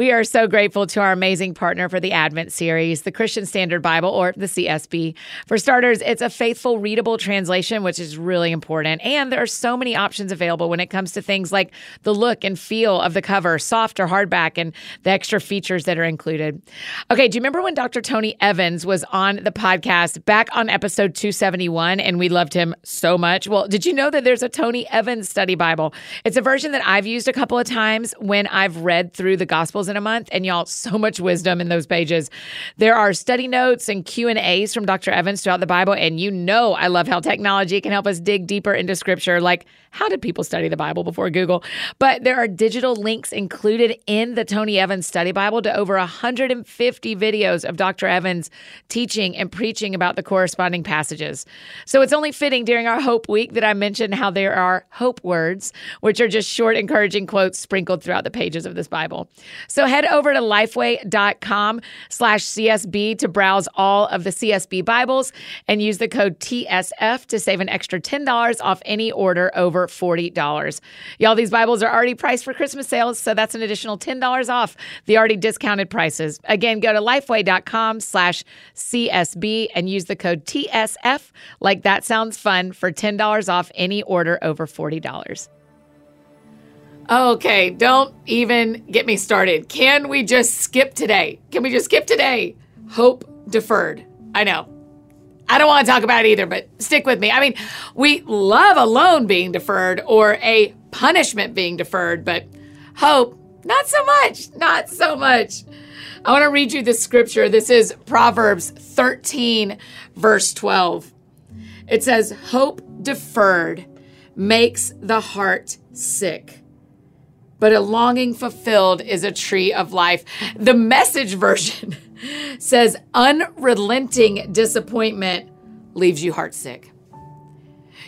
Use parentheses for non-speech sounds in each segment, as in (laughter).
We are so grateful to our amazing partner for the Advent series, the Christian Standard Bible, or the CSB. For starters, it's a faithful, readable translation, which is really important. And there are so many options available when it comes to things like the look and feel of the cover, soft or hardback, and the extra features that are included. Okay, do you remember when Dr. Tony Evans was on the podcast back on episode 271 and we loved him so much? Well, did you know that there's a Tony Evans study Bible? It's a version that I've used a couple of times when I've read through the Gospels in a month. And y'all so much wisdom in those pages. There are study notes and q and a's from dr evans throughout the bible. And you know i love how technology can help us dig deeper into scripture. Like how did people study the bible before google? But there are digital links included in the tony evans study bible to over 150 videos of dr evans teaching and preaching about the corresponding passages. So it's only fitting during our hope week that i mention how there are hope words which are just short encouraging quotes sprinkled throughout the pages of this bible. So head over to lifeway.com slash CSB to browse all of the CSB Bibles and use the code TSF to save an extra $10 off any order over $40. Y'all, these Bibles are already priced for Christmas sales, so that's an additional $10 off the already discounted prices. Again, go to lifeway.com slash CSB and use the code TSF like that sounds fun for $10 off any order over $40. Okay, don't even get me started. Can we just skip today? Can we just skip today? Hope deferred. I know. I don't want to talk about it either, but stick with me. I mean, we love a loan being deferred or a punishment being deferred, but hope, not so much. Not so much. I want to read you the scripture. This is Proverbs 13, verse 12. It says, Hope deferred makes the heart sick but a longing fulfilled is a tree of life. The message version (laughs) says unrelenting disappointment leaves you heartsick.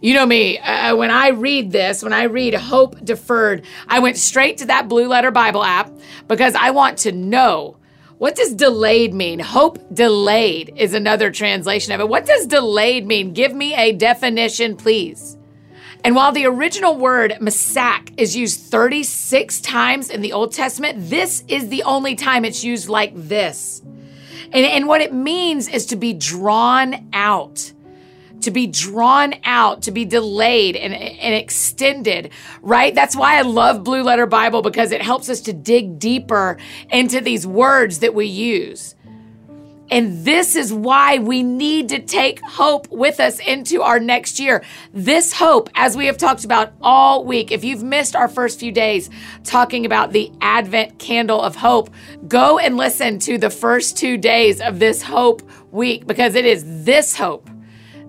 You know me, uh, when I read this, when I read hope deferred, I went straight to that Blue Letter Bible app because I want to know what does delayed mean? Hope delayed is another translation of it. What does delayed mean? Give me a definition, please. And while the original word masak is used 36 times in the Old Testament, this is the only time it's used like this. And, and what it means is to be drawn out to be drawn out, to be delayed and, and extended, right? That's why I love Blue Letter Bible because it helps us to dig deeper into these words that we use. And this is why we need to take hope with us into our next year. This hope, as we have talked about all week, if you've missed our first few days talking about the Advent candle of hope, go and listen to the first two days of this hope week because it is this hope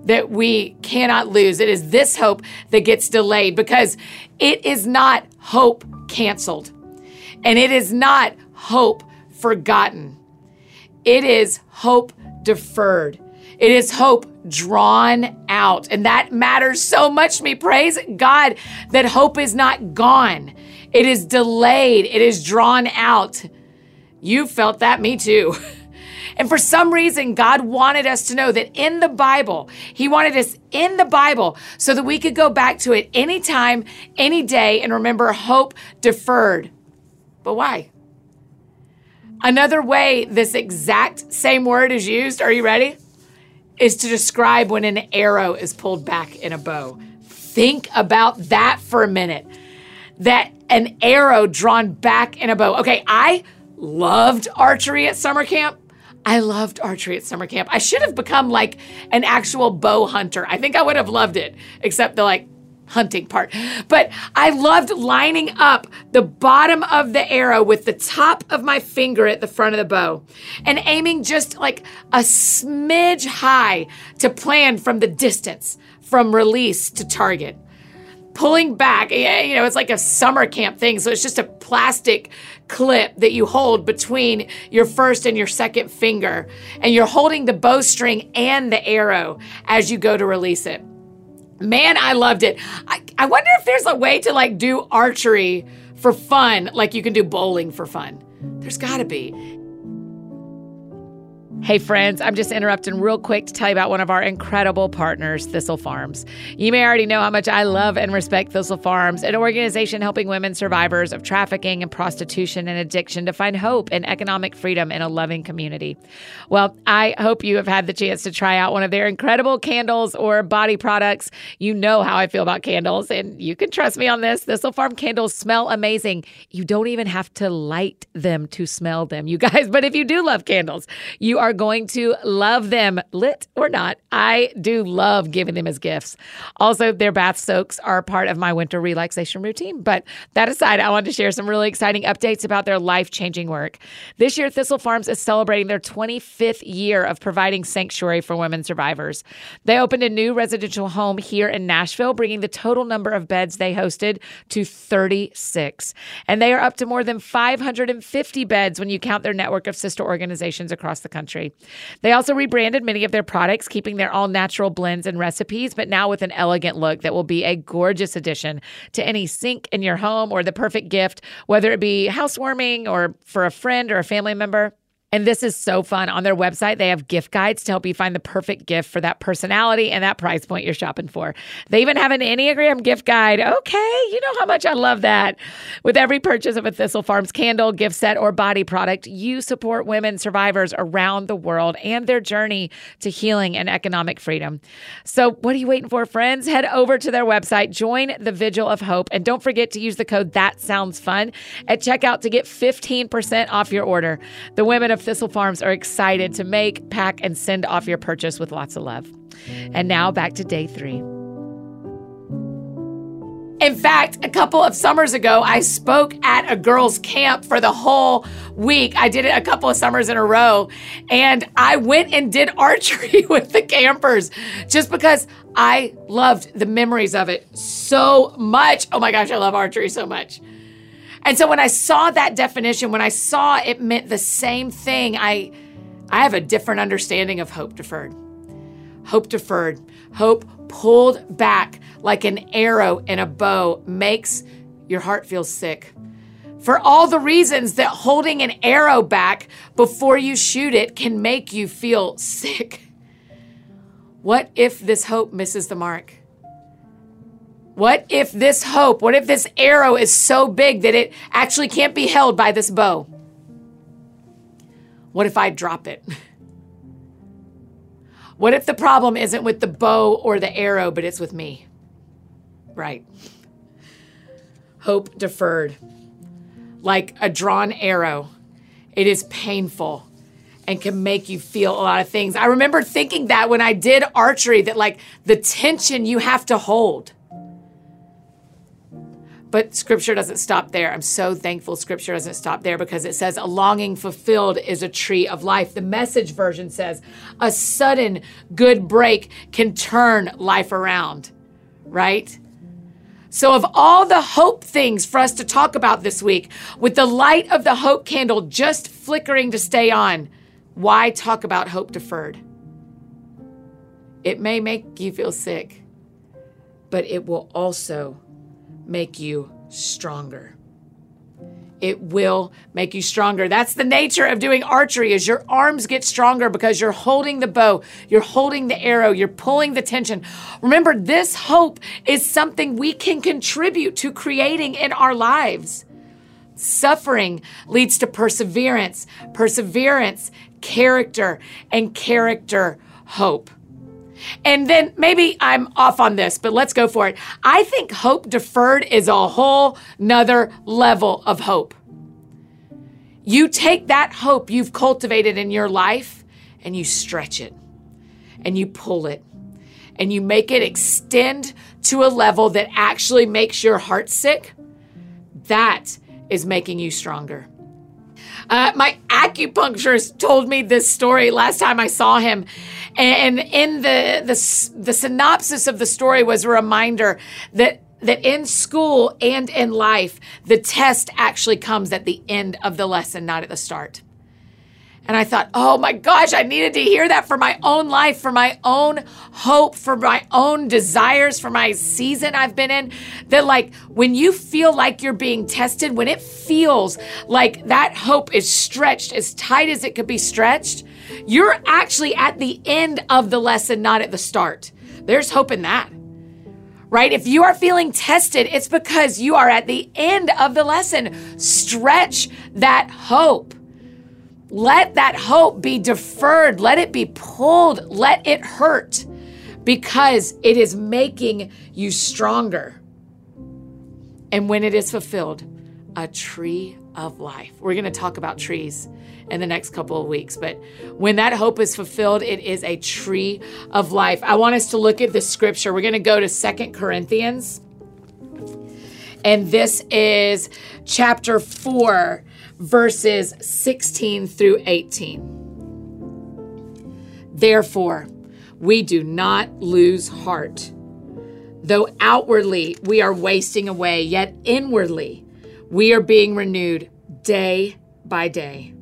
that we cannot lose. It is this hope that gets delayed because it is not hope canceled and it is not hope forgotten. It is hope deferred. It is hope drawn out. And that matters so much to me. Praise God that hope is not gone, it is delayed, it is drawn out. You felt that, me too. (laughs) And for some reason, God wanted us to know that in the Bible, He wanted us in the Bible so that we could go back to it anytime, any day, and remember hope deferred. But why? Another way this exact same word is used, are you ready? Is to describe when an arrow is pulled back in a bow. Think about that for a minute. That an arrow drawn back in a bow. Okay, I loved archery at summer camp. I loved archery at summer camp. I should have become like an actual bow hunter. I think I would have loved it, except the like hunting part. But I loved lining up the bottom of the arrow with the top of my finger at the front of the bow and aiming just like a smidge high to plan from the distance from release to target. Pulling back, eh, eh, you know, it's like a summer camp thing. So it's just a plastic clip that you hold between your first and your second finger. And you're holding the bowstring and the arrow as you go to release it. Man, I loved it. I, I wonder if there's a way to like do archery for fun, like you can do bowling for fun. There's gotta be. Hey, friends, I'm just interrupting real quick to tell you about one of our incredible partners, Thistle Farms. You may already know how much I love and respect Thistle Farms, an organization helping women survivors of trafficking and prostitution and addiction to find hope and economic freedom in a loving community. Well, I hope you have had the chance to try out one of their incredible candles or body products. You know how I feel about candles, and you can trust me on this. Thistle Farm candles smell amazing. You don't even have to light them to smell them, you guys. (laughs) But if you do love candles, you are going to love them, lit or not. I do love giving them as gifts. Also, their bath soaks are part of my winter relaxation routine. But that aside, I wanted to share some really exciting updates about their life changing work. This year, Thistle Farms is celebrating their 25th year of providing sanctuary for women survivors. They opened a new residential home here in Nashville, bringing the total number of beds they hosted to 36. And they are up to more than 550 beds when you count their network of sister organizations across the country. They also rebranded many of their products, keeping their all natural blends and recipes, but now with an elegant look that will be a gorgeous addition to any sink in your home or the perfect gift, whether it be housewarming or for a friend or a family member. And this is so fun. On their website, they have gift guides to help you find the perfect gift for that personality and that price point you're shopping for. They even have an Enneagram gift guide. Okay, you know how much I love that. With every purchase of a Thistle Farms candle, gift set, or body product, you support women survivors around the world and their journey to healing and economic freedom. So, what are you waiting for, friends? Head over to their website, join the Vigil of Hope, and don't forget to use the code That Sounds Fun at checkout to get 15% off your order. The women of of Thistle Farms are excited to make, pack, and send off your purchase with lots of love. And now back to day three. In fact, a couple of summers ago, I spoke at a girls' camp for the whole week. I did it a couple of summers in a row, and I went and did (laughs) archery with the campers just because I loved the memories of it so much. Oh my gosh, I love archery so much. And so when I saw that definition, when I saw it meant the same thing, I I have a different understanding of hope deferred. Hope deferred, hope pulled back like an arrow in a bow makes your heart feel sick. For all the reasons that holding an arrow back before you shoot it can make you feel (laughs) sick. What if this hope misses the mark? What if this hope, what if this arrow is so big that it actually can't be held by this bow? What if I drop it? (laughs) What if the problem isn't with the bow or the arrow, but it's with me? Right. Hope deferred. Like a drawn arrow, it is painful and can make you feel a lot of things. I remember thinking that when I did archery, that like the tension you have to hold but scripture doesn't stop there. I'm so thankful scripture doesn't stop there because it says, A longing fulfilled is a tree of life. The message version says, A sudden good break can turn life around, right? So, of all the hope things for us to talk about this week, with the light of the hope candle just flickering to stay on, why talk about hope deferred? It may make you feel sick, but it will also make you stronger. It will make you stronger. That's the nature of doing archery is your arms get stronger because you're holding the bow, you're holding the arrow, you're pulling the tension. Remember, this hope is something we can contribute to creating in our lives. Suffering leads to perseverance, perseverance, character, and character, hope. And then maybe I'm off on this, but let's go for it. I think hope deferred is a whole nother level of hope. You take that hope you've cultivated in your life and you stretch it and you pull it and you make it extend to a level that actually makes your heart sick. That is making you stronger. Uh, my acupuncturist told me this story last time I saw him. And in the, the, the synopsis of the story was a reminder that that in school and in life, the test actually comes at the end of the lesson, not at the start. And I thought, oh my gosh, I needed to hear that for my own life, for my own hope, for my own desires, for my season I've been in. That, like, when you feel like you're being tested, when it feels like that hope is stretched as tight as it could be stretched, you're actually at the end of the lesson, not at the start. There's hope in that right? If you are feeling tested, it's because you are at the end of the lesson. Stretch that hope. Let that hope be deferred. Let it be pulled. Let it hurt because it is making you stronger. And when it is fulfilled, a tree of life. We're going to talk about trees in the next couple of weeks, but when that hope is fulfilled, it is a tree of life. I want us to look at the scripture. We're going to go to Second Corinthians. And this is chapter 4 verses 16 through 18. Therefore, we do not lose heart. Though outwardly we are wasting away, yet inwardly we are being renewed day by day.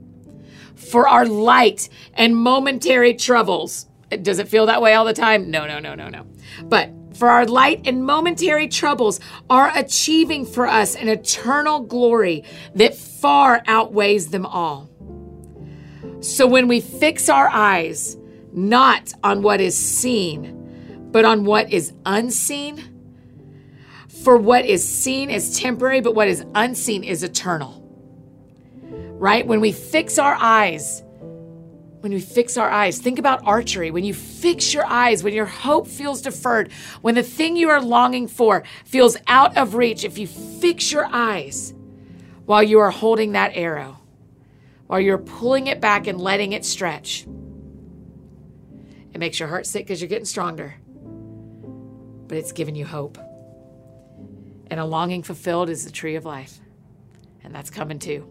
For our light and momentary troubles, does it feel that way all the time? No, no, no, no, no. But for our light and momentary troubles are achieving for us an eternal glory that far outweighs them all. So when we fix our eyes not on what is seen, but on what is unseen, for what is seen is temporary, but what is unseen is eternal. Right? When we fix our eyes when we fix our eyes. Think about archery. When you fix your eyes, when your hope feels deferred, when the thing you are longing for feels out of reach, if you fix your eyes while you are holding that arrow, while you're pulling it back and letting it stretch, it makes your heart sick because you're getting stronger, but it's giving you hope. And a longing fulfilled is the tree of life, and that's coming too.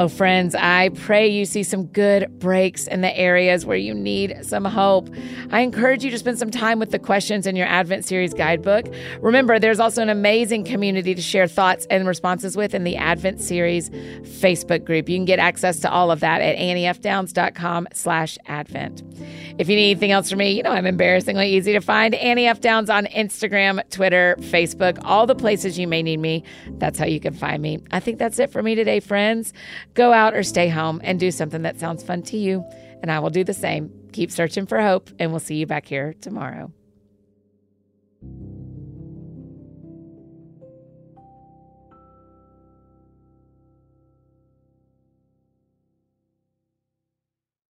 Oh, friends, I pray you see some good breaks in the areas where you need some hope. I encourage you to spend some time with the questions in your Advent Series guidebook. Remember, there's also an amazing community to share thoughts and responses with in the Advent Series Facebook group. You can get access to all of that at anniefdowns.com slash advent. If you need anything else from me, you know I'm embarrassingly easy to find. Annie F. Downs on Instagram, Twitter, Facebook, all the places you may need me. That's how you can find me. I think that's it for me today, friends. Go out or stay home and do something that sounds fun to you, and I will do the same. Keep searching for hope, and we'll see you back here tomorrow.